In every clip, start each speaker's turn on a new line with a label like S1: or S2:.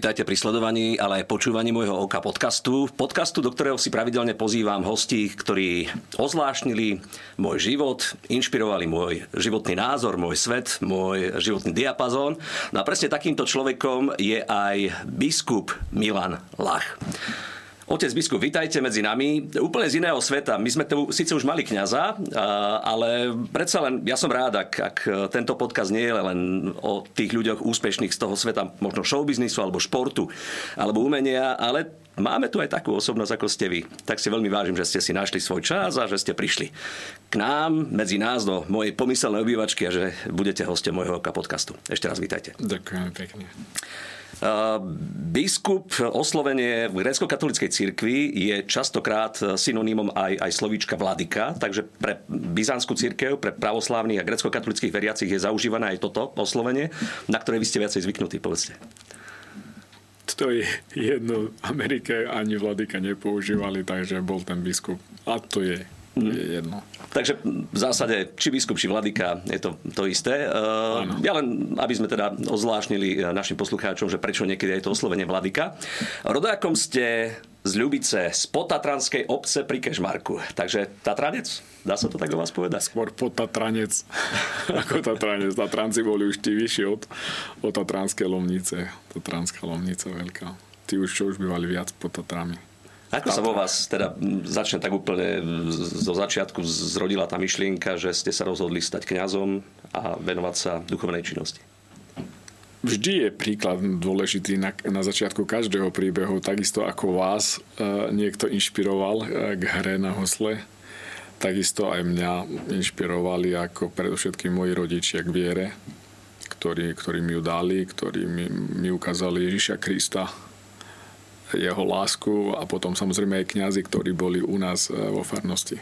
S1: Vítajte pri sledovaní, ale aj počúvaní môjho oka podcastu. Podcastu, do ktorého si pravidelne pozývam hostí, ktorí ozvláštnili môj život, inšpirovali môj životný názor, môj svet, môj životný diapazón. No a presne takýmto človekom je aj biskup Milan Lach. Otec biskup, vítajte medzi nami. Úplne z iného sveta. My sme tu síce už mali kňaza, ale predsa len ja som rád, ak, ak tento podcast nie je len o tých ľuďoch úspešných z toho sveta, možno showbiznisu alebo športu alebo umenia, ale máme tu aj takú osobnosť, ako ste vy. Tak si veľmi vážim, že ste si našli svoj čas a že ste prišli k nám, medzi nás, do mojej pomyselnej obývačky a že budete hostom môjho podcastu. Ešte raz vítajte.
S2: Ďakujem pekne.
S1: Biskup, oslovenie v grécko-katolíckej cirkvi je častokrát synonymom aj, aj slovíčka vladyka, takže pre byzantskú cirkev, pre pravoslávnych a grécko-katolických veriacich je zaužívané aj toto oslovenie, na ktoré vy ste viacej zvyknutí, povedzte.
S2: To je jedno, Amerike ani vladyka nepoužívali, takže bol ten biskup. A to je je jedno.
S1: Takže v zásade, či biskup, či vladyka, je to to isté. Ano. Ja len, aby sme teda ozvláštnili našim poslucháčom, že prečo niekedy je to oslovenie vladyka. Rodákom ste z Ľubice, z potatranskej obce pri Kešmarku. Takže Tatranec? Dá sa to tak o vás povedať?
S2: Skôr potatranec ako Tatranec. Tatranci boli už tí vyššie od, od Tatranskej Lomnice. Tatranská Lomnica veľká. Tí už čo už bývali viac pod Tatrami.
S1: Ako sa vo vás, teda začne tak úplne zo začiatku zrodila tá myšlienka, že ste sa rozhodli stať kňazom a venovať sa duchovnej činnosti?
S2: Vždy je príklad dôležitý na, na začiatku každého príbehu, takisto ako vás e, niekto inšpiroval e, k hre na hosle, takisto aj mňa inšpirovali ako predovšetkým moji rodičia k viere, ktorí, ktorí mi ju dali, ktorí mi, mi ukázali Ježiša Krista jeho lásku a potom samozrejme aj kňazi, ktorí boli u nás e, vo farnosti.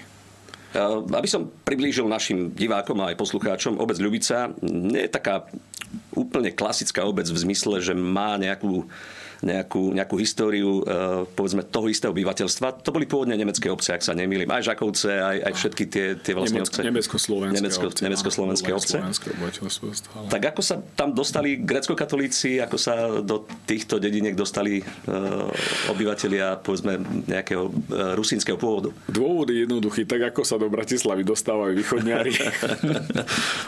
S1: Aby som priblížil našim divákom a aj poslucháčom, obec Ľubica nie je taká úplne klasická obec v zmysle, že má nejakú nejakú, nejakú históriu e, povedzme toho istého obyvateľstva. To boli pôvodne nemecké obce, ak sa nemýlim. Aj Žakovce, aj, aj všetky tie, tie vlastne
S2: obce. Nemecko-slovenské
S1: Nemecko, obce. Nemecko-slovenské obce. Tak ako sa tam dostali grecko-katolíci, ako sa do týchto dediniek dostali uh, obyvateľia povedzme nejakého uh, rusínskeho pôvodu?
S2: Dôvod je jednoduchý, tak ako sa do Bratislavy dostávajú východniari.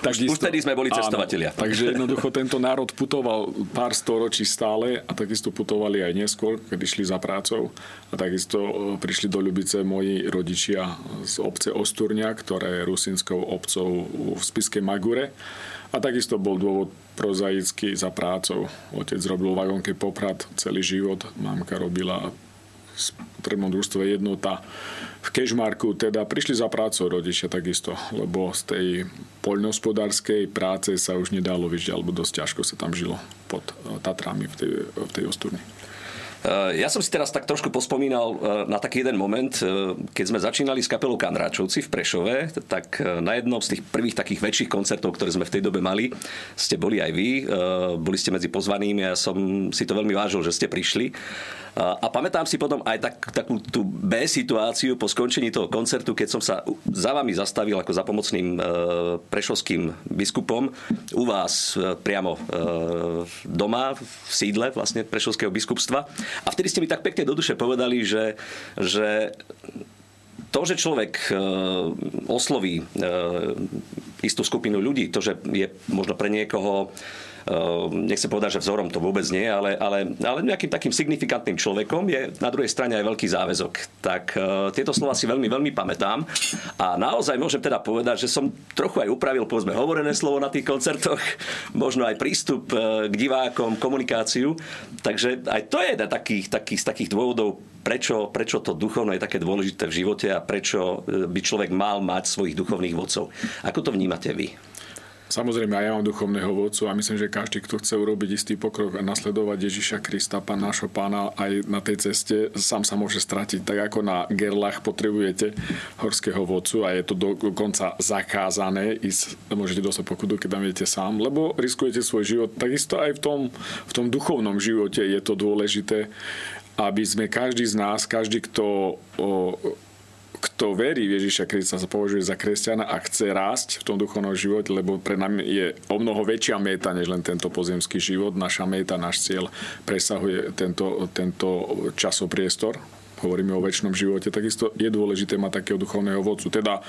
S1: tak už, už vtedy sme boli cestovatelia.
S2: takže jednoducho tento národ putoval pár storočí stále a takisto putovali aj neskôr, keď išli za prácou. A takisto e, prišli do Ľubice moji rodičia z obce Osturňa, ktorá je rusinskou obcov v Spiskej Magure. A takisto bol dôvod prozaický za prácou. Otec robil v vagonke celý život, mamka robila v potrebnom družstve jednota v Kežmarku, teda prišli za prácou rodičia takisto, lebo z tej poľnohospodárskej práce sa už nedalo vyžiť, alebo dosť ťažko sa tam žilo pod eh, Tatrami v tej, v tej ostúrni.
S1: Eh, ja som si teraz tak trošku pospomínal eh, na taký jeden moment, keď sme začínali s kapelou Kandráčovci v Prešove, tak na jednom z tých prvých takých väčších koncertov, ktoré sme v tej dobe mali, ste boli aj vy, boli ste medzi pozvanými a ja som si to veľmi vážil, že ste prišli. A pamätám si potom aj tak, takú tú B situáciu po skončení toho koncertu, keď som sa za vami zastavil ako za pomocným prešovským biskupom u vás priamo doma v sídle vlastne prešovského biskupstva. A vtedy ste mi tak pekne do duše povedali, že, že to, že človek osloví istú skupinu ľudí, to, že je možno pre niekoho nechcem povedať, že vzorom to vôbec nie, ale, ale, ale nejakým takým signifikantným človekom je na druhej strane aj veľký záväzok. Tak e, tieto slova si veľmi, veľmi pamätám a naozaj môžem teda povedať, že som trochu aj upravil povedzme hovorené slovo na tých koncertoch, možno aj prístup e, k divákom, komunikáciu. Takže aj to je jeden takých, takých, z takých dôvodov, prečo, prečo to duchovno je také dôležité v živote a prečo e, by človek mal mať svojich duchovných vodcov. Ako to vnímate vy?
S2: Samozrejme, aj ja mám duchovného vodcu a myslím, že každý, kto chce urobiť istý pokrok a nasledovať Ježiša Krista, pán nášho pána, aj na tej ceste sám sa môže stratiť. Tak ako na gerlách potrebujete horského vodcu a je to dokonca zakázané ísť, môžete dostať pokutu, keď tam idete sám, lebo riskujete svoj život. Takisto aj v tom, v tom duchovnom živote je to dôležité, aby sme každý z nás, každý, kto o, kto verí v Ježiša Krista, sa považuje za kresťana a chce rásť v tom duchovnom živote, lebo pre nami je o mnoho väčšia meta, než len tento pozemský život. Naša meta, náš cieľ presahuje tento, tento časopriestor, hovoríme o väčšnom živote, takisto je dôležité mať takého duchovného vodcu. Teda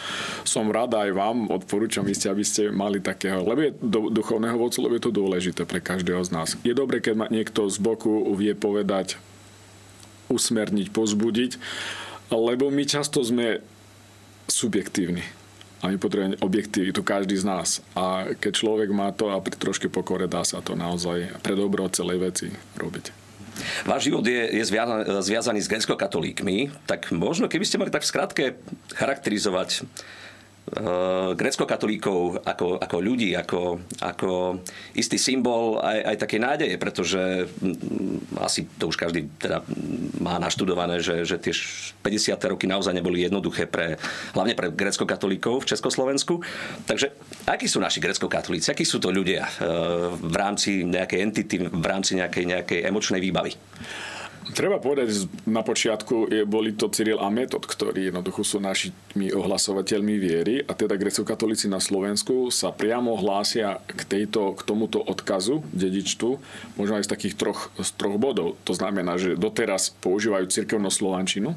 S2: som rada aj vám, odporúčam vy ste, aby ste mali takého, lebo je do, duchovného vodcu, lebo je to dôležité pre každého z nás. Je dobre, keď ma niekto z boku vie povedať, usmerniť, pozbudiť, lebo my často sme subjektívni. A my potrebujeme objektivitu, každý z nás. A keď človek má to a pri troške pokore dá sa to naozaj pre dobro celej veci robiť.
S1: Váš život je, je zviazaný s grecko-katolíkmi, tak možno keby ste mali tak v skratke charakterizovať grecko-katolíkov ako, ako ľudí, ako, ako istý symbol aj, aj také nádeje, pretože mm, asi to už každý teda má naštudované, že, že tie 50. roky naozaj neboli jednoduché pre, hlavne pre grecko-katolíkov v Československu. Takže akí sú naši grecko-katolíci, akí sú to ľudia uh, v rámci nejakej entity, v rámci nejakej, nejakej emočnej výbavy?
S2: Treba povedať, na počiatku boli to Cyril a Metod, ktorí jednoducho sú našimi ohlasovateľmi viery a teda grecko-katolíci na Slovensku sa priamo hlásia k, tejto, k tomuto odkazu, dedičstvu, možno aj z takých troch, z troch bodov. To znamená, že doteraz používajú cirkevnú slovančinu,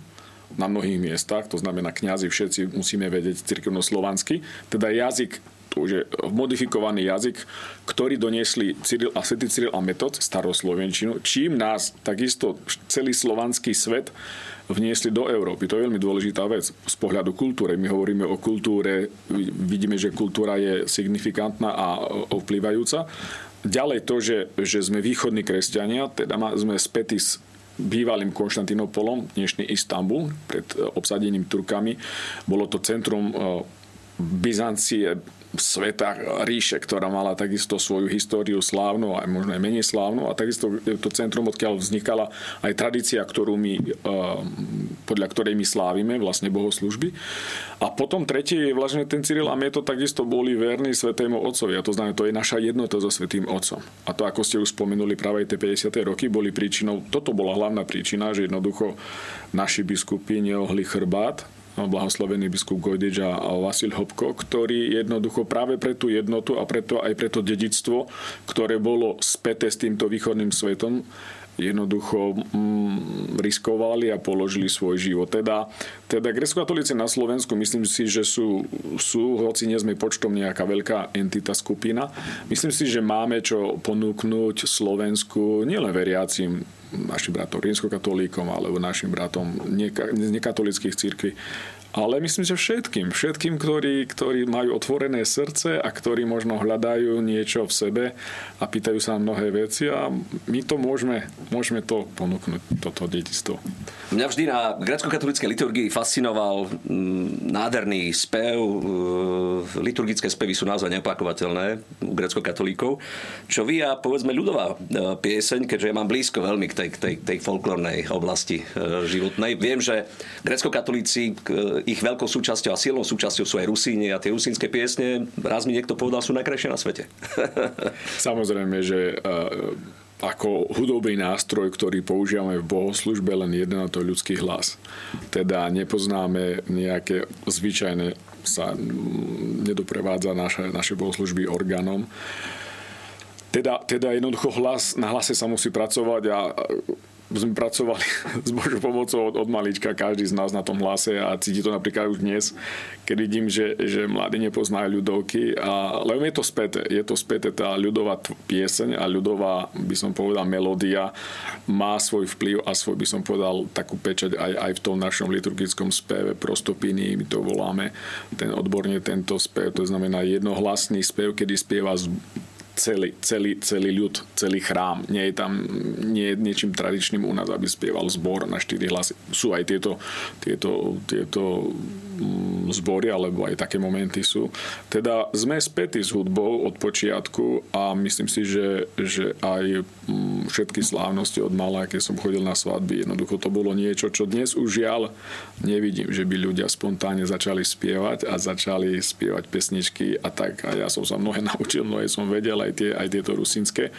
S2: na mnohých miestach, to znamená kňazi všetci musíme vedieť cirkevno-slovansky, teda jazyk už je modifikovaný jazyk, ktorý doniesli Cyril a Svetý Cyril a Metod, staroslovenčinu, čím nás takisto celý slovanský svet vniesli do Európy. To je veľmi dôležitá vec z pohľadu kultúry. My hovoríme o kultúre, vidíme, že kultúra je signifikantná a ovplyvajúca. Ďalej to, že, že sme východní kresťania, teda sme spätí s bývalým Konštantinopolom, dnešný Istanbul, pred obsadením Turkami. Bolo to centrum Byzancie, sveta ríše, ktorá mala takisto svoju históriu slávnu a možno aj menej slávnu a takisto to centrum, odkiaľ vznikala aj tradícia, ktorú my, eh, podľa ktorej my slávime, vlastne bohoslužby. A potom tretie je vlastne ten Cyril a to takisto boli verní svetému otcovi. A to znamená, to je naša jednota so svetým otcom. A to, ako ste už spomenuli, práve tie 50. roky boli príčinou, toto bola hlavná príčina, že jednoducho naši biskupy neohli chrbát blahoslavený biskup Gojdič a Vasil Hopko, ktorý jednoducho práve pre tú jednotu a preto aj pre to dedictvo, ktoré bolo späté s týmto východným svetom, jednoducho mm, riskovali a položili svoj život. Teda, teda grecko-katolíci na Slovensku myslím si, že sú, sú, hoci nie sme počtom nejaká veľká entita skupina, myslím si, že máme čo ponúknuť Slovensku nielen veriacim našim bratom rímskokatolíkom alebo našim bratom z nekatolických církví, ale myslím, že všetkým, všetkým, ktorí, ktorí majú otvorené srdce a ktorí možno hľadajú niečo v sebe a pýtajú sa na mnohé veci a my to môžeme, môžeme to ponúknuť, toto detistvo.
S1: Mňa vždy na grecko-katolíckej liturgii fascinoval mm, nádherný spev. E, liturgické spevy sú naozaj neopakovateľné u grecko-katolíkov. Čo vy a povedzme ľudová e, pieseň, keďže ja mám blízko veľmi k tej, k tej, tej folklórnej oblasti e, životnej. Viem, že grecko-katolíci ich veľkou súčasťou a silnou súčasťou sú aj Rusíni a tie rusínske piesne, raz mi niekto povedal, sú najkrajšie na svete.
S2: Samozrejme, že uh, ako hudobný nástroj, ktorý používame v bohoslužbe, len jeden a to je ľudský hlas. Teda nepoznáme nejaké zvyčajné, sa nedoprevádza naše, naše bohoslužby orgánom. Teda, teda jednoducho hlas, na hlase sa musí pracovať a sme pracovali s Božou pomocou od, od malička, každý z nás na tom hlase a cíti to napríklad už dnes, keď vidím, že, že mladí nepoznajú ľudovky. A, lebo je to späté, je to späté tá ľudová pieseň a ľudová, by som povedal, melódia má svoj vplyv a svoj, by som povedal, takú pečať aj, aj v tom našom liturgickom speve prostopiny, my to voláme, ten odborne tento spev, to znamená jednohlasný spev, kedy spieva celý, celý, celý ľud, celý chrám. Nie je tam nie je niečím tradičným u nás, aby spieval zbor na štyri hlasy. Sú aj tieto, tieto, tieto zbory, alebo aj také momenty sú. Teda sme spätí s hudbou od počiatku a myslím si, že, že aj mm, všetky slávnosti od mala, keď som chodil na svadby, jednoducho to bolo niečo, čo dnes už žiaľ nevidím, že by ľudia spontánne začali spievať a začali spievať pesničky a tak. A ja som sa mnohé naučil, mnohé som vedel, aj, tie, aj tieto rusínske.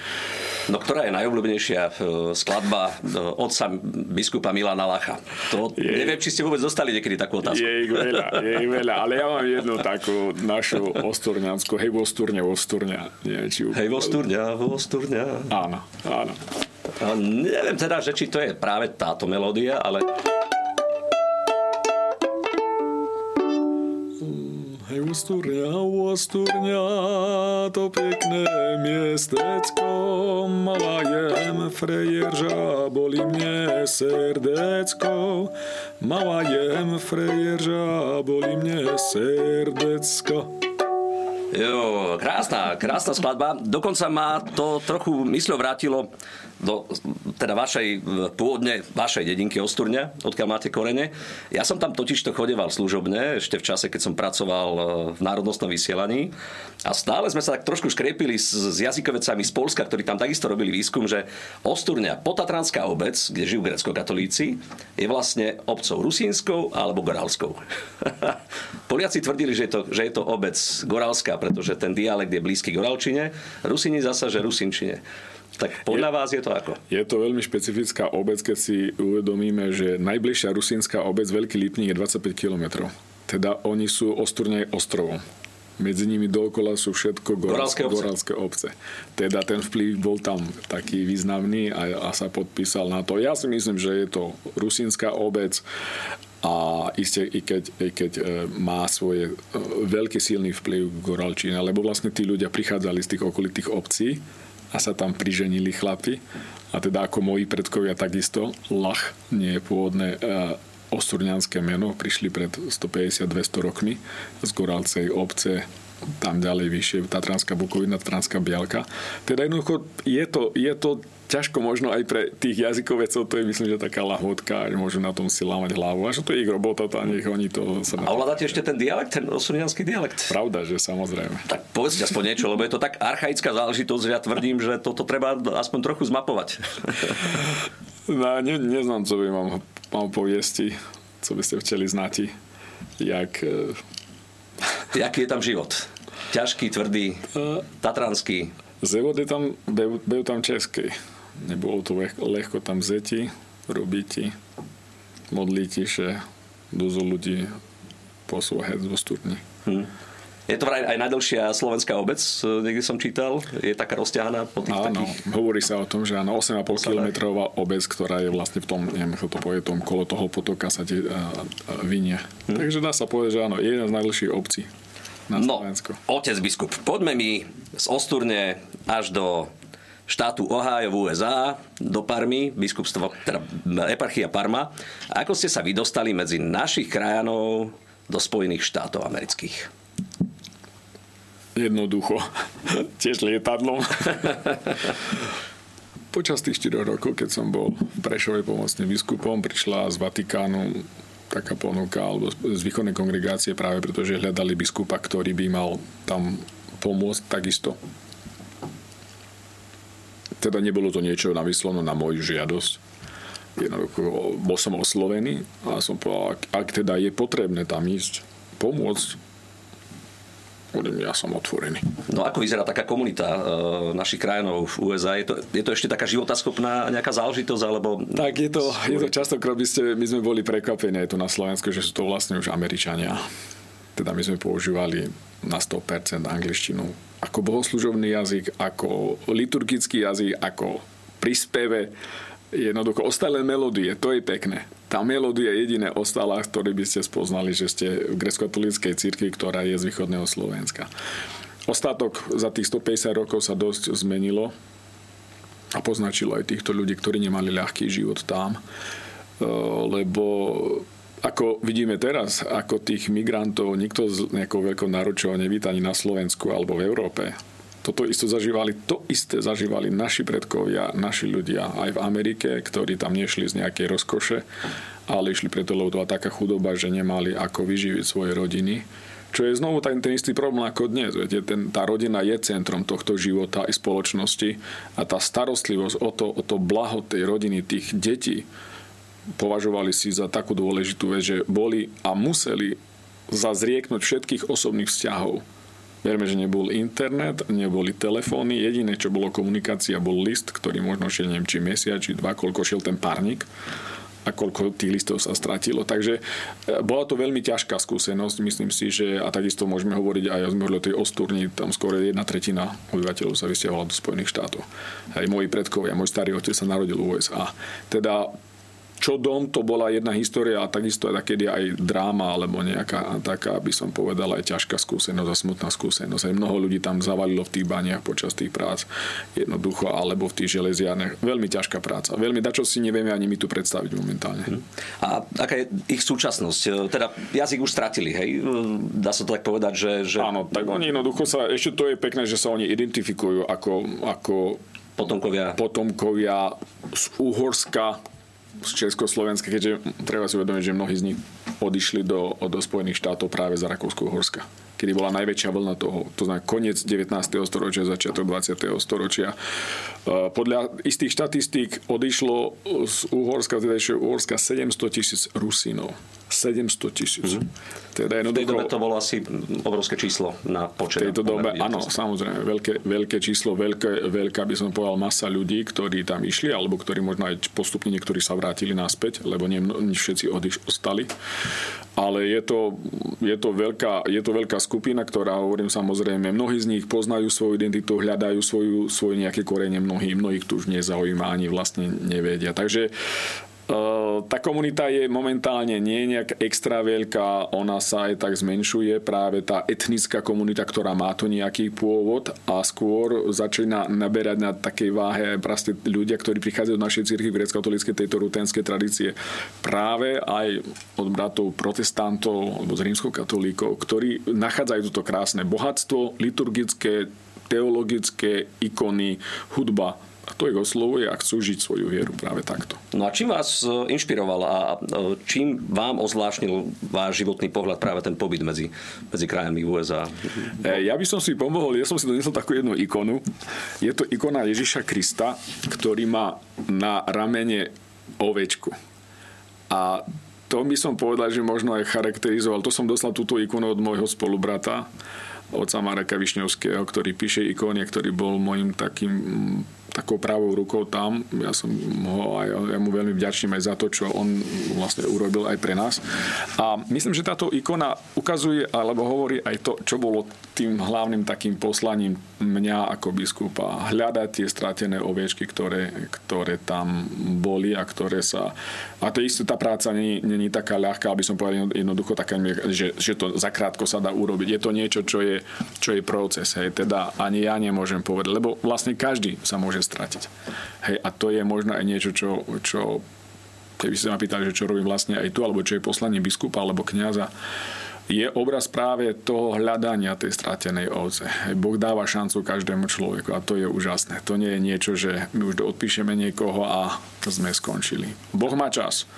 S1: No ktorá je najobľúbenejšia e, skladba e, otca biskupa Milana Lacha? To je, neviem, či ste vôbec dostali niekedy takú otázku.
S2: Je veľa, je ich veľa, ale ja mám jednu takú našu osturňanskú, hej, osturňa, osturňa.
S1: Nie, či Hej, osturňa, osturňa.
S2: Áno, áno.
S1: A neviem teda, že či to je práve táto melódia, ale...
S2: Hej, Usturňa, Usturňa, to pekné miestecko, mala jem frejerža, boli mne srdecko, mala jem frejerža, boli mne srdecko.
S1: Jo, krásna, krásna skladba. Dokonca ma to trochu mysľou vrátilo do teda vašej, pôvodne vašej dedinky Osturňa, odkiaľ máte korene. Ja som tam totiž to chodeval služobne, ešte v čase, keď som pracoval e, v národnostnom vysielaní. A stále sme sa tak trošku škrepili s, s jazykovecami z Polska, ktorí tam takisto robili výskum, že Osturňa, potatranská obec, kde žijú grecko-katolíci, je vlastne obcov rusínskou alebo goralskou. Poliaci tvrdili, že je, to, že je to obec goralská, pretože ten dialekt je blízky goralčine, Rusini zasa, že rusinčine. Tak podľa je, vás je to ako?
S2: Je to veľmi špecifická obec, keď si uvedomíme, že najbližšia rusínska obec Veľký Lipník je 25 km. Teda oni sú osturnej ostrovom. Medzi nimi dookola sú všetko goralské, obce. goralské obce. Teda ten vplyv bol tam taký významný a, a sa podpísal na to. Ja si myslím, že je to rusínska obec a iste i keď, i keď e, má svoje e, veľký silný vplyv Goralčína, lebo vlastne tí ľudia prichádzali z tých okolitých obcí a sa tam priženili chlapi. A teda ako moji predkovia takisto, Lach nie je pôvodné e, osturňanské meno, prišli pred 150-200 rokmi z Goralcej obce tam ďalej vyššie, Tatranská Bukovina, Tatranská Bialka. Teda jednoducho je to, je to ťažko možno aj pre tých jazykovecov, to je myslím, že taká lahotka, že môžu na tom si lámať hlavu. A že to je ich robota, to nech oni to
S1: sa... A ovládate ešte ten dialekt, ten osunianský dialekt?
S2: Pravda, že samozrejme.
S1: Tak povedzte aspoň niečo, lebo je to tak archaická záležitosť, že ja tvrdím, že toto treba aspoň trochu zmapovať.
S2: no, ne, neznám, co by mám, mám poviesti, co by ste chceli znať, jak...
S1: Jaký je tam život? Ťažký, tvrdý, e, tatranský.
S2: Zevod je tam, bejú tam český nebolo to ľahko tam zeti, robíti, modlíti, že dosť ľudí poslúhať zo studni. Hmm.
S1: Je to vraj aj najdlhšia slovenská obec, niekde som čítal, je taká rozťahaná po tých
S2: áno,
S1: takých...
S2: hovorí sa o tom, že áno, 8,5 kilometrová obec, ktorá je vlastne v tom, neviem, ako to povie, tom kolo toho potoka sa tie, a, a, vinie. Hmm. Takže dá sa povedať, že áno, je jedna z najdlhších obcí na
S1: no,
S2: Slovensku.
S1: otec biskup, poďme mi z Osturne až do štátu Ohio v USA do Parmy, biskupstvo, teda eparchia Parma. Ako ste sa vydostali medzi našich krajanov do Spojených štátov amerických?
S2: Jednoducho. Tiež lietadlom. Počas tých 4 rokov, keď som bol v Prešovej pomocným biskupom, prišla z Vatikánu taká ponuka alebo z východnej kongregácie práve preto, že hľadali biskupa, ktorý by mal tam pomôcť takisto teda nebolo to niečo navyslono na moju žiadosť. Jednoducho bol som oslovený a som povedal, ak, ak teda je potrebné tam ísť, pomôcť, ja som otvorený.
S1: No ako vyzerá taká komunita e, našich krajinov v USA? Je to, je to ešte taká životaschopná nejaká záležitosť? Alebo...
S2: Tak je to, je to častokrát, by ste, my sme boli prekvapení aj tu na Slovensku, že sú to vlastne už Američania. Teda my sme používali na 100% angličtinu ako bohoslužobný jazyk, ako liturgický jazyk, ako prispeve. Jednoducho ostali melódie, to je pekné. Tá melódia je jediné ostala, ktorý by ste spoznali, že ste v grecko-katolíckej cirkvi, ktorá je z východného Slovenska. Ostatok za tých 150 rokov sa dosť zmenilo a poznačilo aj týchto ľudí, ktorí nemali ľahký život tam, lebo ako vidíme teraz, ako tých migrantov nikto z nejakou veľkou náročou nevíta ani na Slovensku alebo v Európe. Toto isto zažívali, to isté zažívali naši predkovia, naši ľudia aj v Amerike, ktorí tam nešli z nejakej rozkoše, ale išli preto, lebo to bola taká chudoba, že nemali ako vyživiť svoje rodiny. Čo je znovu ten, ten istý problém ako dnes. Viete, ten, tá rodina je centrom tohto života i spoločnosti a tá starostlivosť o to, o to blaho tej rodiny, tých detí, považovali si za takú dôležitú vec, že boli a museli zazrieknúť všetkých osobných vzťahov. Vieme, že nebol internet, neboli telefóny, jediné, čo bolo komunikácia, bol list, ktorý možno šiel neviem, či mesiac, či dva, koľko šiel ten párnik a koľko tých listov sa stratilo. Takže e, bola to veľmi ťažká skúsenosť, myslím si, že a takisto môžeme hovoriť aj o tej Osturni, tam skôr jedna tretina obyvateľov sa vysťahovala do Spojených štátov. Aj moji predkovia, môj starý otec sa narodil v USA. Teda čo dom, to bola jedna história a takisto aj aj dráma alebo nejaká taká, by som povedal, aj ťažká skúsenosť a smutná skúsenosť. Aj mnoho ľudí tam zavalilo v tých baniach počas tých prác jednoducho, alebo v tých železiarnech. Veľmi ťažká práca. Veľmi dačo si nevieme ani my tu predstaviť momentálne. Mhm.
S1: A aká je ich súčasnosť? Teda jazyk už stratili, hej? Dá sa to tak povedať, že... že...
S2: Áno, tak oni jednoducho sa, ešte to je pekné, že sa oni identifikujú ako, ako
S1: potomkovia.
S2: potomkovia z Uhorska, z Československa, keďže treba si uvedomiť, že mnohí z nich odišli do, do Spojených štátov práve za Rakúsko-Horska kedy bola najväčšia vlna toho, to znamená koniec 19. storočia, začiatok 20. storočia. E, podľa istých štatistík odišlo z Uhorska, teda ešte Uhorska 700 tisíc Rusínov. 700 tisíc. Mm-hmm.
S1: Teda v tej dobe to bolo asi obrovské číslo na počet.
S2: V tejto dobe, áno, samozrejme, veľké, veľké číslo, veľké, veľká by som povedal masa ľudí, ktorí tam išli, alebo ktorí možno aj postupne niektorí sa vrátili naspäť, lebo nie, nie všetci odiš, ostali. Ale je to, je, to veľká, je to veľká skupina, ktorá, hovorím samozrejme, mnohí z nich poznajú svoju identitu, hľadajú svoju, svoje nejaké korene, mnohí, mnohých tu už nezaujíma, ani vlastne nevedia. Takže tá komunita je momentálne nie nejak extra veľká, ona sa aj tak zmenšuje, práve tá etnická komunita, ktorá má to nejaký pôvod a skôr začína naberať na takej váhe proste ľudia, ktorí prichádzajú do našej cirkvi grecko-katolíckej tejto rutenskej tradície. Práve aj od bratov protestantov alebo z rímskokatolíkov, ktorí nachádzajú toto krásne bohatstvo, liturgické, teologické ikony, hudba, to ich oslovuje a chcú žiť svoju vieru práve takto.
S1: No a čím vás e, inšpiroval a e, čím vám ozvláštnil váš životný pohľad práve ten pobyt medzi, medzi krajami USA?
S2: E, ja by som si pomohol, ja som si donesol takú jednu ikonu. Je to ikona Ježiša Krista, ktorý má na ramene ovečku. A to by som povedal, že možno aj charakterizoval. To som dostal túto ikonu od môjho spolubrata, oca Mareka Višňovského, ktorý píše ikónie, ktorý bol môjim takým takou pravou rukou tam. Ja som ho aj, ja mu veľmi vďačný aj za to, čo on vlastne urobil aj pre nás. A myslím, že táto ikona ukazuje alebo hovorí aj to, čo bolo tým hlavným takým poslaním mňa ako biskupa. Hľadať tie stratené oviečky, ktoré, ktoré tam boli a ktoré sa... A to isté, tá práca není, není taká ľahká, aby som povedal jednoducho taká, že, že to zakrátko sa dá urobiť. Je to niečo, čo je, čo je proces. Hej. Teda ani ja nemôžem povedať, lebo vlastne každý sa môže stratiť. Hej, a to je možno aj niečo, čo, čo keby ste ma pýtali, že čo robím vlastne aj tu, alebo čo je poslanie biskupa alebo kniaza, je obraz práve toho hľadania tej stratenej ovce. Boh dáva šancu každému človeku a to je úžasné. To nie je niečo, že my už odpíšeme niekoho a sme skončili. Boh má čas.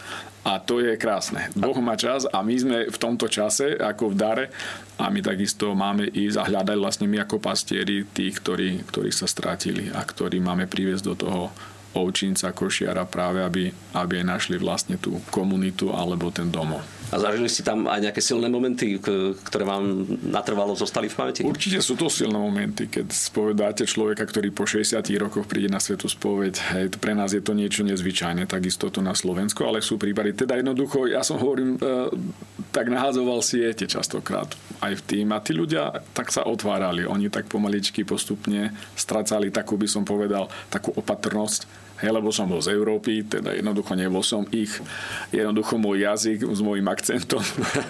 S2: A to je krásne. Boh má čas a my sme v tomto čase ako v dare a my takisto máme ísť a hľadať vlastne my ako pastieri tých, ktorí, ktorí sa strátili a ktorí máme priviesť do toho ovčinca, košiara práve, aby, aby našli vlastne tú komunitu alebo ten domov.
S1: A zažili ste tam aj nejaké silné momenty, ktoré vám natrvalo zostali v pamäti?
S2: Určite sú to silné momenty, keď spovedáte človeka, ktorý po 60 rokoch príde na svetu spoveď. Hej, pre nás je to niečo nezvyčajné, takisto to na Slovensku, ale sú prípady. Teda jednoducho, ja som hovorím, e, tak naházoval siete častokrát aj v tým a tí ľudia tak sa otvárali. Oni tak pomaličky postupne stracali takú, by som povedal, takú opatrnosť Hej, lebo som bol z Európy, teda jednoducho nebol som ich. Jednoducho môj jazyk s môjim akcentom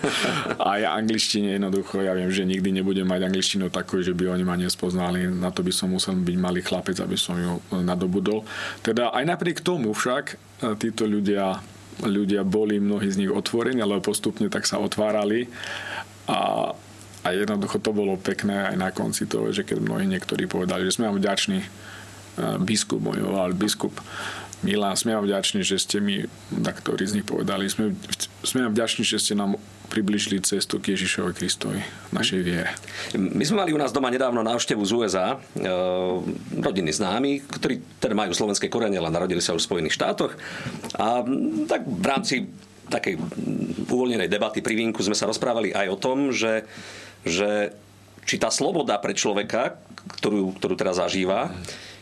S2: a ja angličtine jednoducho, ja viem, že nikdy nebudem mať angličtinu takú, že by oni ma nespoznali. Na to by som musel byť malý chlapec, aby som ju nadobudol. Teda aj napriek tomu však e, títo ľudia, ľudia boli, mnohí z nich otvorení, ale postupne tak sa otvárali a a jednoducho to bolo pekné aj na konci toho, že keď mnohí niektorí povedali, že sme vám vďační biskup, môj volal biskup, Milá, sme vám vďační, že ste mi, tak ktorí z nich povedali, sme, sme vám vďační, že ste nám približili cestu k Ježišovi Kristovi, našej viere.
S1: My sme mali u nás doma nedávno návštevu z USA, e, rodiny známi, ktorí teda majú slovenské korene, ale narodili sa už v Spojených štátoch. A tak v rámci takej uvoľnenej debaty pri vínku sme sa rozprávali aj o tom, že, že či tá sloboda pre človeka, ktorú, ktorú teraz zažíva,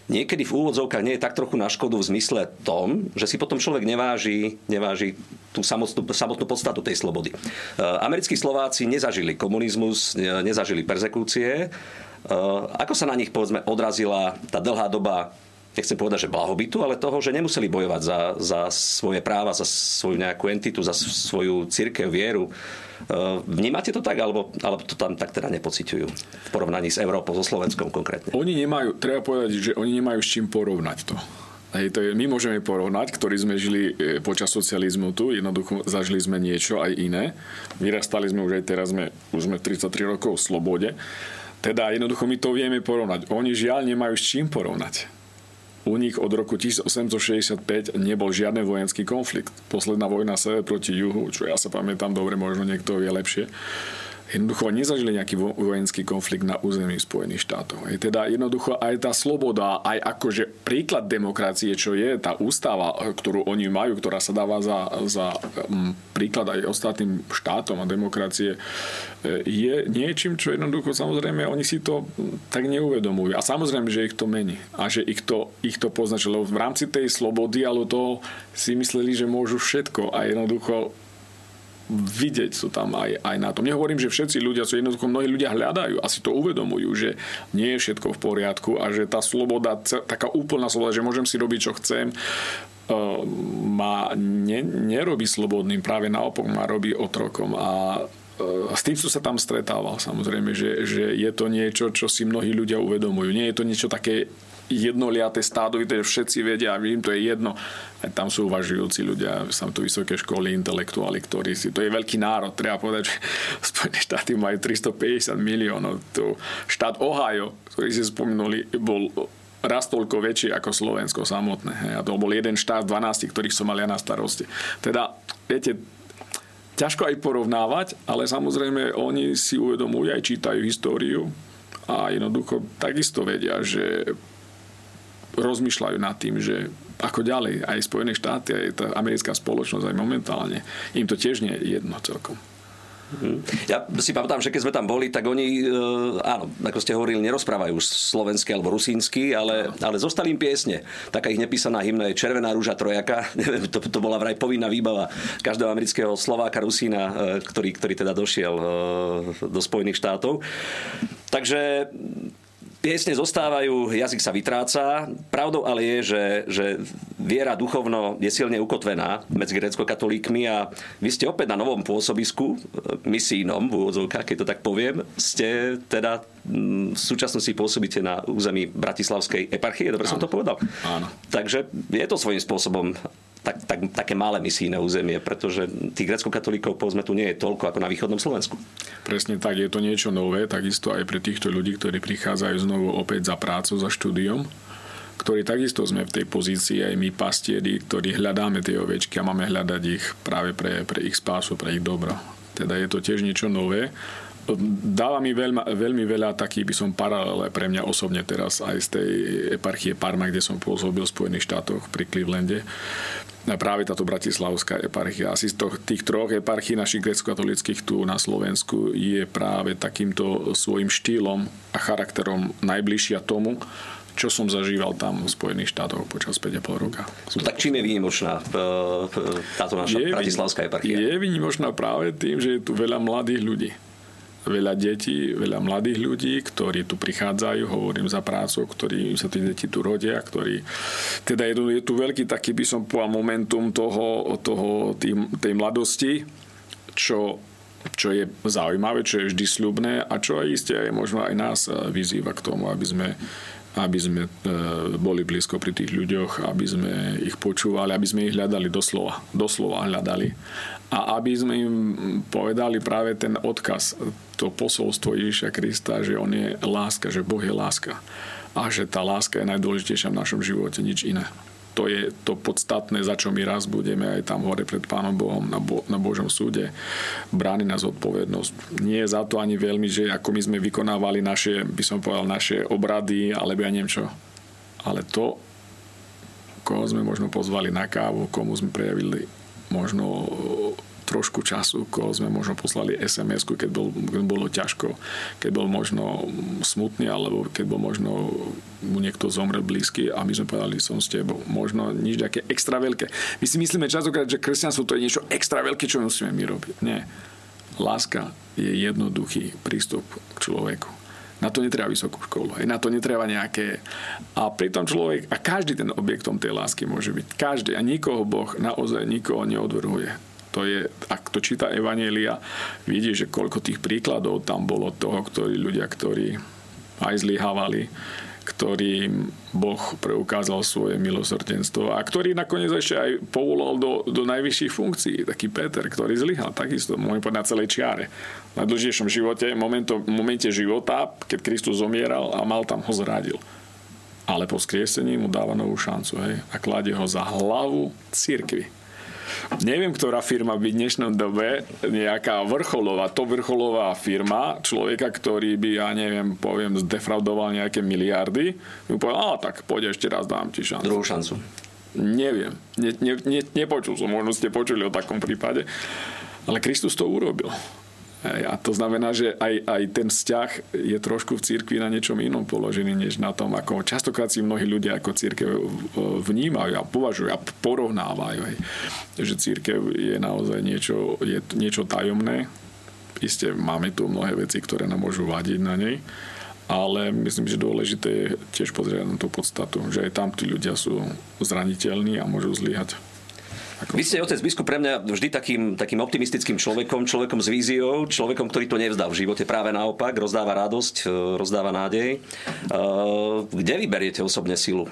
S1: niekedy v úvodzovkách nie je tak trochu na škodu v zmysle tom, že si potom človek neváži, neváži tú samotnú, samotnú podstatu tej slobody. E, americkí Slováci nezažili komunizmus, nezažili persekúcie. E, ako sa na nich, povedzme, odrazila tá dlhá doba nechcem povedať, že blahobytu, ale toho, že nemuseli bojovať za, za svoje práva, za svoju nejakú entitu, za svoju církev, vieru. Eh, vnímate to tak, alebo, alebo to tam tak teda nepociťujú v porovnaní s Európou, so Slovenskom konkrétne?
S2: Oni nemajú, treba povedať, že oni nemajú s čím porovnať to. Hej, to je, my môžeme porovnať, ktorí sme žili eh, počas socializmu tu, jednoducho zažili sme niečo aj iné. Vyrastali sme už aj teraz, sme, už sme 33 rokov v slobode. Teda jednoducho my to vieme porovnať. Oni žiaľ nemajú s čím porovnať u nich od roku 1865 nebol žiadny vojenský konflikt. Posledná vojna sever proti juhu, čo ja sa pamätám dobre, možno niekto vie lepšie, jednoducho nezažili nejaký vojenský konflikt na území Spojených štátov. Je teda jednoducho aj tá sloboda, aj akože príklad demokracie, čo je tá ústava, ktorú oni majú, ktorá sa dáva za, za mm, príklad aj ostatným štátom a demokracie, e, je niečím, čo jednoducho samozrejme oni si to tak neuvedomujú. A samozrejme, že ich to mení a že ich to, ich to poznačilo. V rámci tej slobody, ale to si mysleli, že môžu všetko a jednoducho vidieť sú tam aj, aj na tom. Nehovorím, že všetci ľudia sú jednoducho, mnohí ľudia hľadajú a si to uvedomujú, že nie je všetko v poriadku a že tá sloboda, taká úplná sloboda, že môžem si robiť, čo chcem, eh, ma ne, nerobí slobodným, práve naopak ma robí otrokom a eh, s tým som sa tam stretával samozrejme, že, že je to niečo, čo si mnohí ľudia uvedomujú. Nie je to niečo také jednoliaté stádo, kde všetci vedia im to je jedno. Aj tam sú uvažujúci ľudia, sú tu vysoké školy, intelektuáli, ktorí si... To je veľký národ, treba povedať, že Spojené štáty majú 350 miliónov. Tu štát Ohio, ktorý si spomenuli, bol raz toľko väčší ako Slovensko samotné. A to bol jeden štát 12, ktorých som mal ja na starosti. Teda, viete, ťažko aj porovnávať, ale samozrejme oni si uvedomujú aj čítajú históriu a jednoducho takisto vedia, že rozmýšľajú nad tým, že ako ďalej, aj Spojené štáty, aj tá americká spoločnosť, aj momentálne, im to tiež nie je jedno celkom.
S1: Mhm. Ja si pamätám, že keď sme tam boli, tak oni, e, áno, ako ste hovorili, nerozprávajú slovensky alebo rusínsky, ale, ale zostali im piesne. Taká ich nepísaná hymna je Červená rúža trojaka. to, to bola vraj povinná výbava každého amerického Slováka, Rusína, e, ktorý, ktorý teda došiel e, do Spojených štátov. Takže Piesne zostávajú, jazyk sa vytráca. Pravdou ale je, že, že viera duchovno je silne ukotvená medzi grecko-katolíkmi a vy ste opäť na novom pôsobisku, e, misínom, v úvodzovkách, keď to tak poviem, ste teda mm, v súčasnosti pôsobíte na území Bratislavskej eparchie, dobre Áno. som to povedal?
S2: Áno.
S1: Takže je to svojím spôsobom tak, tak, také malé misijné územie, pretože tých grecko-katolíkov povedzme tu nie je toľko ako na východnom Slovensku.
S2: Presne tak, je to niečo nové, takisto aj pre týchto ľudí, ktorí prichádzajú znovu opäť za prácu, za štúdiom ktorí takisto sme v tej pozícii, aj my pastieri, ktorí hľadáme tie ovečky a máme hľadať ich práve pre, pre ich spásu, pre ich dobro. Teda je to tiež niečo nové. Dáva mi veľma, veľmi veľa takých, by som paralel pre mňa osobne teraz aj z tej eparchie Parma, kde som pôsobil v Spojených štátoch pri Clevelande práve táto bratislavská eparchia. Asi z tých troch eparchí našich grecko-katolických tu na Slovensku je práve takýmto svojim štýlom a charakterom najbližšia tomu, čo som zažíval tam v Spojených štátoch počas 5,5 roka.
S1: No tak čím je výnimočná táto naša je, bratislavská eparchia?
S2: Je výnimočná práve tým, že je tu veľa mladých ľudí veľa detí, veľa mladých ľudí, ktorí tu prichádzajú, hovorím za prácu, ktorí sa tí deti tu rodia, ktorí... Teda je tu, je tu veľký taký, by som povedal, momentum toho, toho tý, tej mladosti, čo čo je zaujímavé, čo je vždy sľubné a čo aj isté aj možno aj nás eh, vyzýva k tomu, aby sme aby sme e, boli blízko pri tých ľuďoch, aby sme ich počúvali, aby sme ich hľadali doslova, doslova hľadali a aby sme im povedali práve ten odkaz, to posolstvo Ježiša Krista, že on je láska, že Boh je láska a že tá láska je najdôležitejšia v našom živote, nič iné. To je to podstatné, za čo my raz budeme aj tam hore pred Pánom Bohom na, Bo- na Božom súde. Bráni nás odpovednosť. Nie je za to ani veľmi, že ako my sme vykonávali naše, by som povedal, naše obrady, alebo ja neviem čo. Ale to, koho sme možno pozvali na kávu, komu sme prejavili možno trošku času, koho sme možno poslali sms keď, bol, keď bolo ťažko, keď bol možno smutný, alebo keď bol možno mu niekto zomrel blízky a my sme povedali, som s tebou. Možno nič také extra veľké. My si myslíme častokrát, že kresťanstvo to je niečo extra veľké, čo musíme my robiť. Nie. Láska je jednoduchý prístup k človeku. Na to netreba vysokú školu, aj na to netreba nejaké... A pritom človek, a každý ten objektom tej lásky môže byť. Každý. A nikoho Boh naozaj nikoho neodvrhuje to je, ak to číta Evanielia, vidí, že koľko tých príkladov tam bolo toho, ktorí ľudia, ktorí aj zlyhávali, ktorým Boh preukázal svoje milosrdenstvo a ktorý nakoniec ešte aj povolal do, do najvyšších funkcií. Taký Peter, ktorý zlyhal takisto, môžem povedať na celej čiare. Na dlhšom živote, momento, momente života, keď Kristus zomieral a mal tam ho zradil. Ale po skriesení mu dáva novú šancu hej, a kladie ho za hlavu církvy neviem, ktorá firma by v dnešnom dobe nejaká vrcholová, to vrcholová firma, človeka, ktorý by, ja neviem, poviem, zdefraudoval nejaké miliardy, by povedal, a tak poď ešte raz, dám ti šancu.
S1: Druhú šancu.
S2: Neviem. Ne, ne, ne, nepočul som, možno ste počuli o takom prípade. Ale Kristus to urobil. A to znamená, že aj, aj ten vzťah je trošku v cirkvi na niečom inom položený, než na tom, ako častokrát si mnohí ľudia ako církev vnímajú a považujú a porovnávajú. Hej. Že církev je naozaj niečo, je niečo tajomné. Isté máme tu mnohé veci, ktoré nám môžu vadiť na nej, ale myslím, že dôležité je tiež pozrieť na tú podstatu, že aj tam tí ľudia sú zraniteľní a môžu zlyhať.
S1: Vy ste, otec biskup, pre mňa vždy takým, takým optimistickým človekom, človekom s víziou, človekom, ktorý to nevzdá v živote. Práve naopak, rozdáva radosť, e, rozdáva nádej. E, kde vyberiete osobne silu?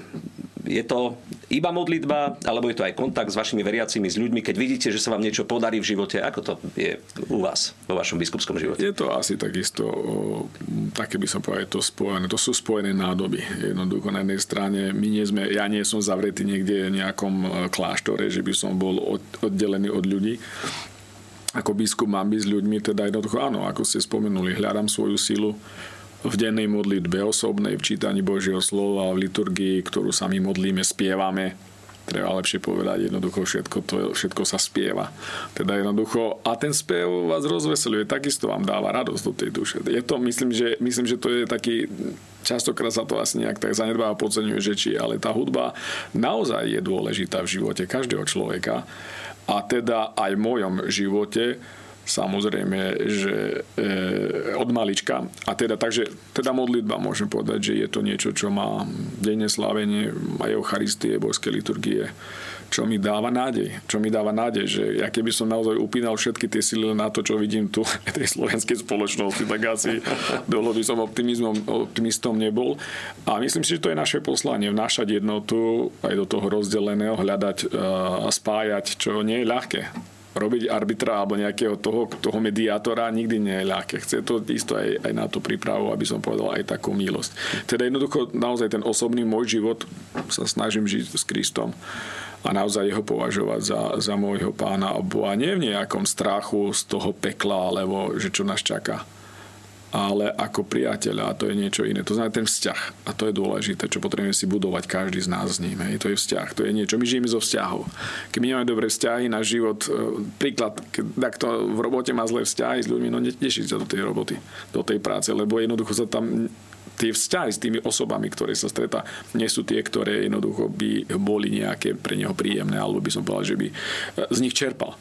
S1: Je to iba modlitba, alebo je to aj kontakt s vašimi veriacimi, s ľuďmi, keď vidíte, že sa vám niečo podarí v živote? Ako to je u vás, vo vašom biskupskom živote?
S2: Je to asi takisto, také by som povedal, to spojené. To sú spojené nádoby. Jednoducho na jednej strane, my nie sme, ja nie som zavretý niekde v nejakom e, kláštore, že by som bol oddelený od ľudí ako biskup mám byť s ľuďmi, teda jednoducho áno, ako ste spomenuli, hľadám svoju silu v dennej modlitbe osobnej, v čítaní Božieho slova, v liturgii, ktorú sa my modlíme, spievame, treba lepšie povedať, jednoducho všetko, to, všetko sa spieva. Teda jednoducho, a ten spev vás rozveseluje, takisto vám dáva radosť do tej duše. Je to, myslím, že, myslím, že to je taký, častokrát sa to asi nejak tak zanedbáva, podceňuje či, ale tá hudba naozaj je dôležitá v živote každého človeka a teda aj v mojom živote samozrejme, že e, od malička. A teda, takže, teda modlitba môžem povedať, že je to niečo, čo má denne slávenie, aj Eucharistie, božské liturgie, čo mi dáva nádej. Čo mi dáva nádej, že ja keby som naozaj upínal všetky tie sily na to, čo vidím tu v tej slovenskej spoločnosti, tak asi dlho by som optimizmom, optimistom nebol. A myslím si, že to je naše poslanie, vnášať jednotu aj do toho rozdeleného, hľadať a spájať, čo nie je ľahké robiť arbitra alebo nejakého toho, toho mediátora nikdy nie je ľahké. Chce to isto aj, aj na tú prípravu, aby som povedal aj takú milosť. Teda jednoducho naozaj ten osobný môj život sa snažím žiť s Kristom a naozaj jeho považovať za, za môjho pána a. Nie v nejakom strachu z toho pekla, alebo že čo nás čaká ale ako priateľa a to je niečo iné. To znamená ten vzťah a to je dôležité, čo potrebujeme si budovať každý z nás s ním. Hej. To je vzťah, to je niečo. My žijeme zo vzťahov. Keď my nemáme dobré vzťahy, na život, e, príklad, keď to v robote má zlé vzťahy s ľuďmi, no neteší sa do tej roboty, do tej práce, lebo jednoducho sa tam tie vzťahy s tými osobami, ktoré sa stretá, nie sú tie, ktoré jednoducho by boli nejaké pre neho príjemné, alebo by som povedal, že by e, z nich čerpal.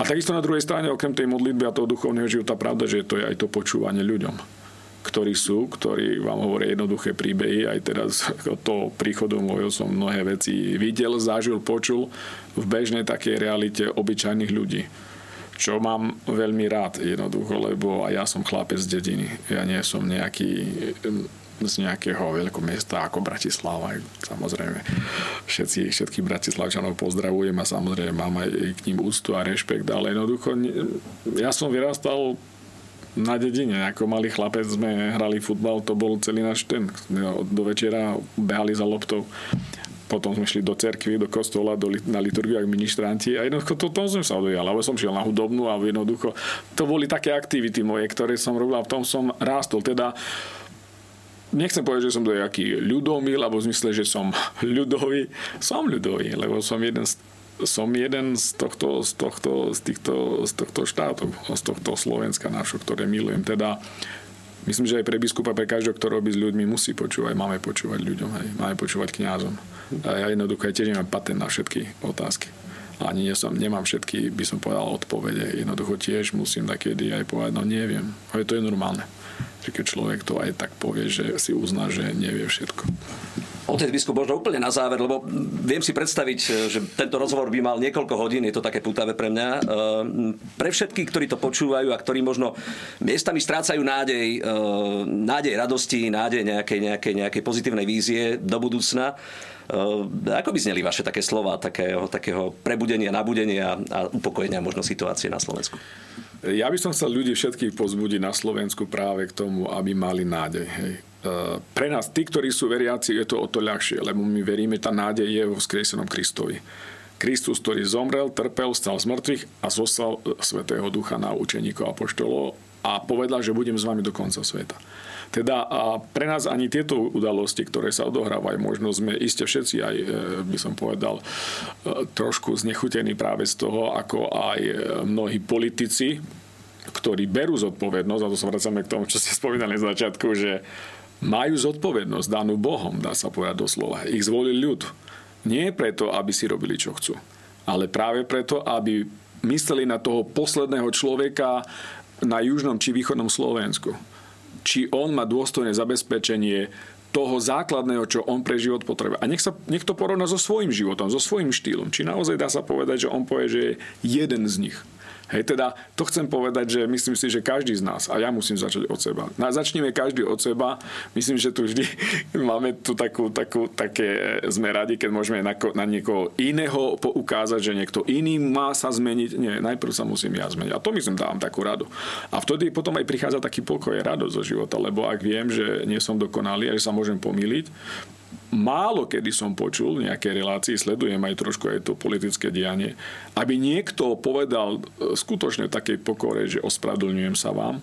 S2: A takisto na druhej strane, okrem tej modlitby a toho duchovného života, pravda, že to je aj to počúvanie ľuďom ktorí sú, ktorí vám hovoria jednoduché príbehy. Aj teraz od toho príchodu môjho som mnohé veci videl, zažil, počul v bežnej takej realite obyčajných ľudí. Čo mám veľmi rád jednoducho, lebo aj ja som chlapec z dediny. Ja nie som nejaký z nejakého veľkého mesta ako Bratislava. Samozrejme, všetci, všetkých Bratislavčanov pozdravujem a samozrejme mám aj k ním úctu a rešpekt, ale jednoducho ja som vyrastal na dedine. Ako malý chlapec sme hrali futbal, to bol celý náš ten. Do večera behali za loptou. potom sme šli do cerkvy, do kostola, do, na liturgiu ako ministranti a jednoducho to, tom som sa odvíjal, alebo som šiel na hudobnú a jednoducho to boli také aktivity moje, ktoré som robil a v tom som rástol. Teda nechcem povedať, že som to nejaký ľudomil, alebo v zmysle, že som ľudový. Som ľudový, lebo som jeden z som jeden z tohto, z tohto, z týchto, z tohto štátov, z tohto Slovenska našho, ktoré milujem. Teda myslím, že aj pre biskupa, pre každého, kto robí s ľuďmi, musí počúvať. Máme počúvať ľuďom, hej. máme počúvať kňazom. A ja jednoducho aj tiež nemám patent na všetky otázky. Ani nie som, nemám všetky, by som povedal, odpovede. Jednoducho tiež musím takedy aj povedať, no neviem. Ale to je normálne že keď človek to aj tak povie, že si uzná, že nevie všetko.
S1: Otec biskup, možno úplne na záver, lebo viem si predstaviť, že tento rozhovor by mal niekoľko hodín, je to také putavé pre mňa. Ehm, pre všetkých, ktorí to počúvajú a ktorí možno miestami strácajú nádej, ehm, nádej radosti, nádej nejakej, nejakej, nejakej pozitívnej vízie do budúcna, ako by zneli vaše také slova, takého, takého prebudenia, nabudenia a upokojenia možno situácie na Slovensku?
S2: Ja by som chcel ľudí všetkých pozbudiť na Slovensku práve k tomu, aby mali nádej. Hej. E, pre nás, tí, ktorí sú veriaci, je to o to ľahšie, lebo my veríme, tá nádej je vo vzkriesenom Kristovi. Kristus, ktorý zomrel, trpel, stal z mŕtvych a zoslal Svetého Ducha na učeníkov a poštolov a povedal, že budem s vami do konca sveta. Teda a pre nás ani tieto udalosti, ktoré sa odohrávajú, možno sme iste všetci aj, e, by som povedal, e, trošku znechutení práve z toho, ako aj mnohí politici, ktorí berú zodpovednosť, a to sa vracame k tomu, čo ste spomínali na začiatku, že majú zodpovednosť danú Bohom, dá sa povedať doslova. Ich zvolil ľud. Nie preto, aby si robili, čo chcú, ale práve preto, aby mysleli na toho posledného človeka na južnom či východnom Slovensku. Či on má dôstojné zabezpečenie toho základného, čo on pre život potrebuje. A nech, sa, nech to porovná so svojím životom, so svojím štýlom. Či naozaj dá sa povedať, že on povie, že je jeden z nich. Hej, teda to chcem povedať, že myslím si, že každý z nás, a ja musím začať od seba. No, začneme každý od seba. Myslím, že tu vždy máme tu takú, takú, také, sme radi, keď môžeme na, na niekoho iného poukázať, že niekto iný má sa zmeniť. Nie, najprv sa musím ja zmeniť. A to myslím dávam takú radu. A vtedy potom aj prichádza taký pokoj, radosť zo života, lebo ak viem, že nie som dokonalý a že sa môžem pomýliť, málo kedy som počul v nejakej relácii, sledujem aj trošku aj to politické dianie, aby niekto povedal e, skutočne v takej pokore, že ospravedlňujem sa vám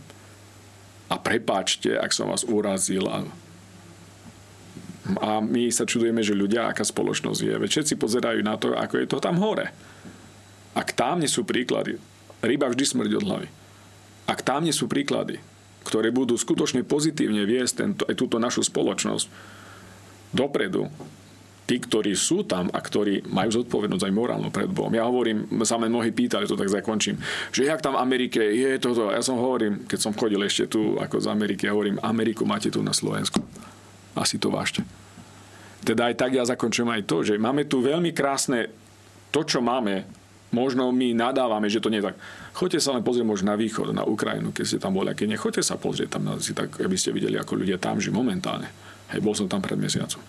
S2: a prepáčte, ak som vás urazil a a my sa čudujeme, že ľudia, aká spoločnosť je. Veď všetci pozerajú na to, ako je to tam hore. Ak tam nie sú príklady, ryba vždy smrdí od hlavy. Ak tam nie sú príklady, ktoré budú skutočne pozitívne viesť tento, aj túto našu spoločnosť, dopredu, tí, ktorí sú tam a ktorí majú zodpovednosť aj morálnu pred Bohom. Ja hovorím, sa ma mnohí pýtali, to tak zakončím, že jak tam v Amerike je toto. Ja som hovorím, keď som chodil ešte tu ako z Ameriky, ja hovorím, Ameriku máte tu na Slovensku. Asi to vážte. Teda aj tak ja zakončujem aj to, že máme tu veľmi krásne to, čo máme, možno my nadávame, že to nie je tak. Choďte sa len pozrieť možno na východ, na Ukrajinu, keď ste tam boli, keď nechoďte sa pozrieť tam, si tak, aby ste videli, ako ľudia tam žijú momentálne. Hej, bol som tam pred mesiacom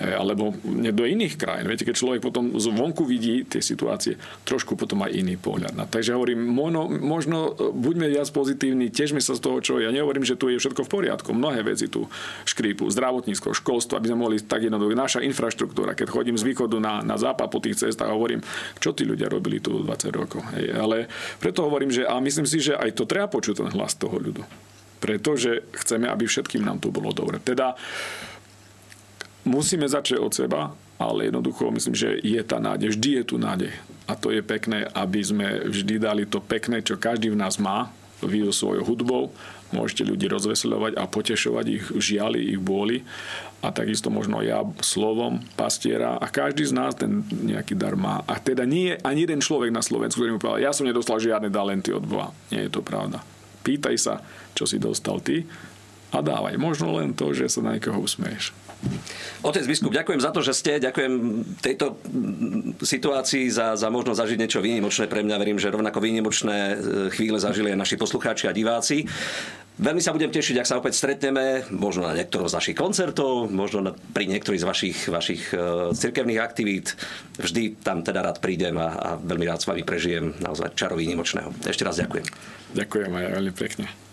S2: alebo do iných krajín. Viete, keď človek potom zvonku vidí tie situácie, trošku potom aj iný pohľad. No, takže hovorím, možno, možno buďme viac pozitívni, težme sa z toho, čo ja nehovorím, že tu je všetko v poriadku. Mnohé veci tu škrípu, zdravotníctvo, školstvo, aby sme mohli tak jednoducho. Naša infraštruktúra, keď chodím z východu na, na západ po tých cestách, hovorím, čo tí ľudia robili tu 20 rokov. Hej. Ale preto hovorím, že a myslím si, že aj to treba počuť ten hlas toho ľudu. Pretože chceme, aby všetkým nám tu bolo dobre. Teda musíme začať od seba, ale jednoducho myslím, že je tá nádej. Vždy je tu nádej. A to je pekné, aby sme vždy dali to pekné, čo každý v nás má, vy svojou hudbou, môžete ľudí rozveseľovať a potešovať ich žiali, ich bôli. A takisto možno ja slovom pastiera a každý z nás ten nejaký dar má. A teda nie je ani jeden človek na Slovensku, ktorý mi povedal, ja som nedostal žiadne talenty od Boha. Nie je to pravda. Pýtaj sa, čo si dostal ty a dávaj. Možno len to, že sa na niekoho usmeješ.
S1: Otec biskup, ďakujem za to, že ste, ďakujem tejto situácii za, za možnosť zažiť niečo výnimočné pre mňa. Verím, že rovnako výnimočné e, chvíle zažili aj naši poslucháči a diváci. Veľmi sa budem tešiť, ak sa opäť stretneme, možno na niektorom z našich koncertov, možno na, pri niektorých z vašich, vašich uh, cirkevných aktivít. Vždy tam teda rád prídem a, a veľmi rád s vami prežijem naozaj čaro výnimočného. Ešte raz ďakujem.
S2: Ďakujem aj veľmi pekne.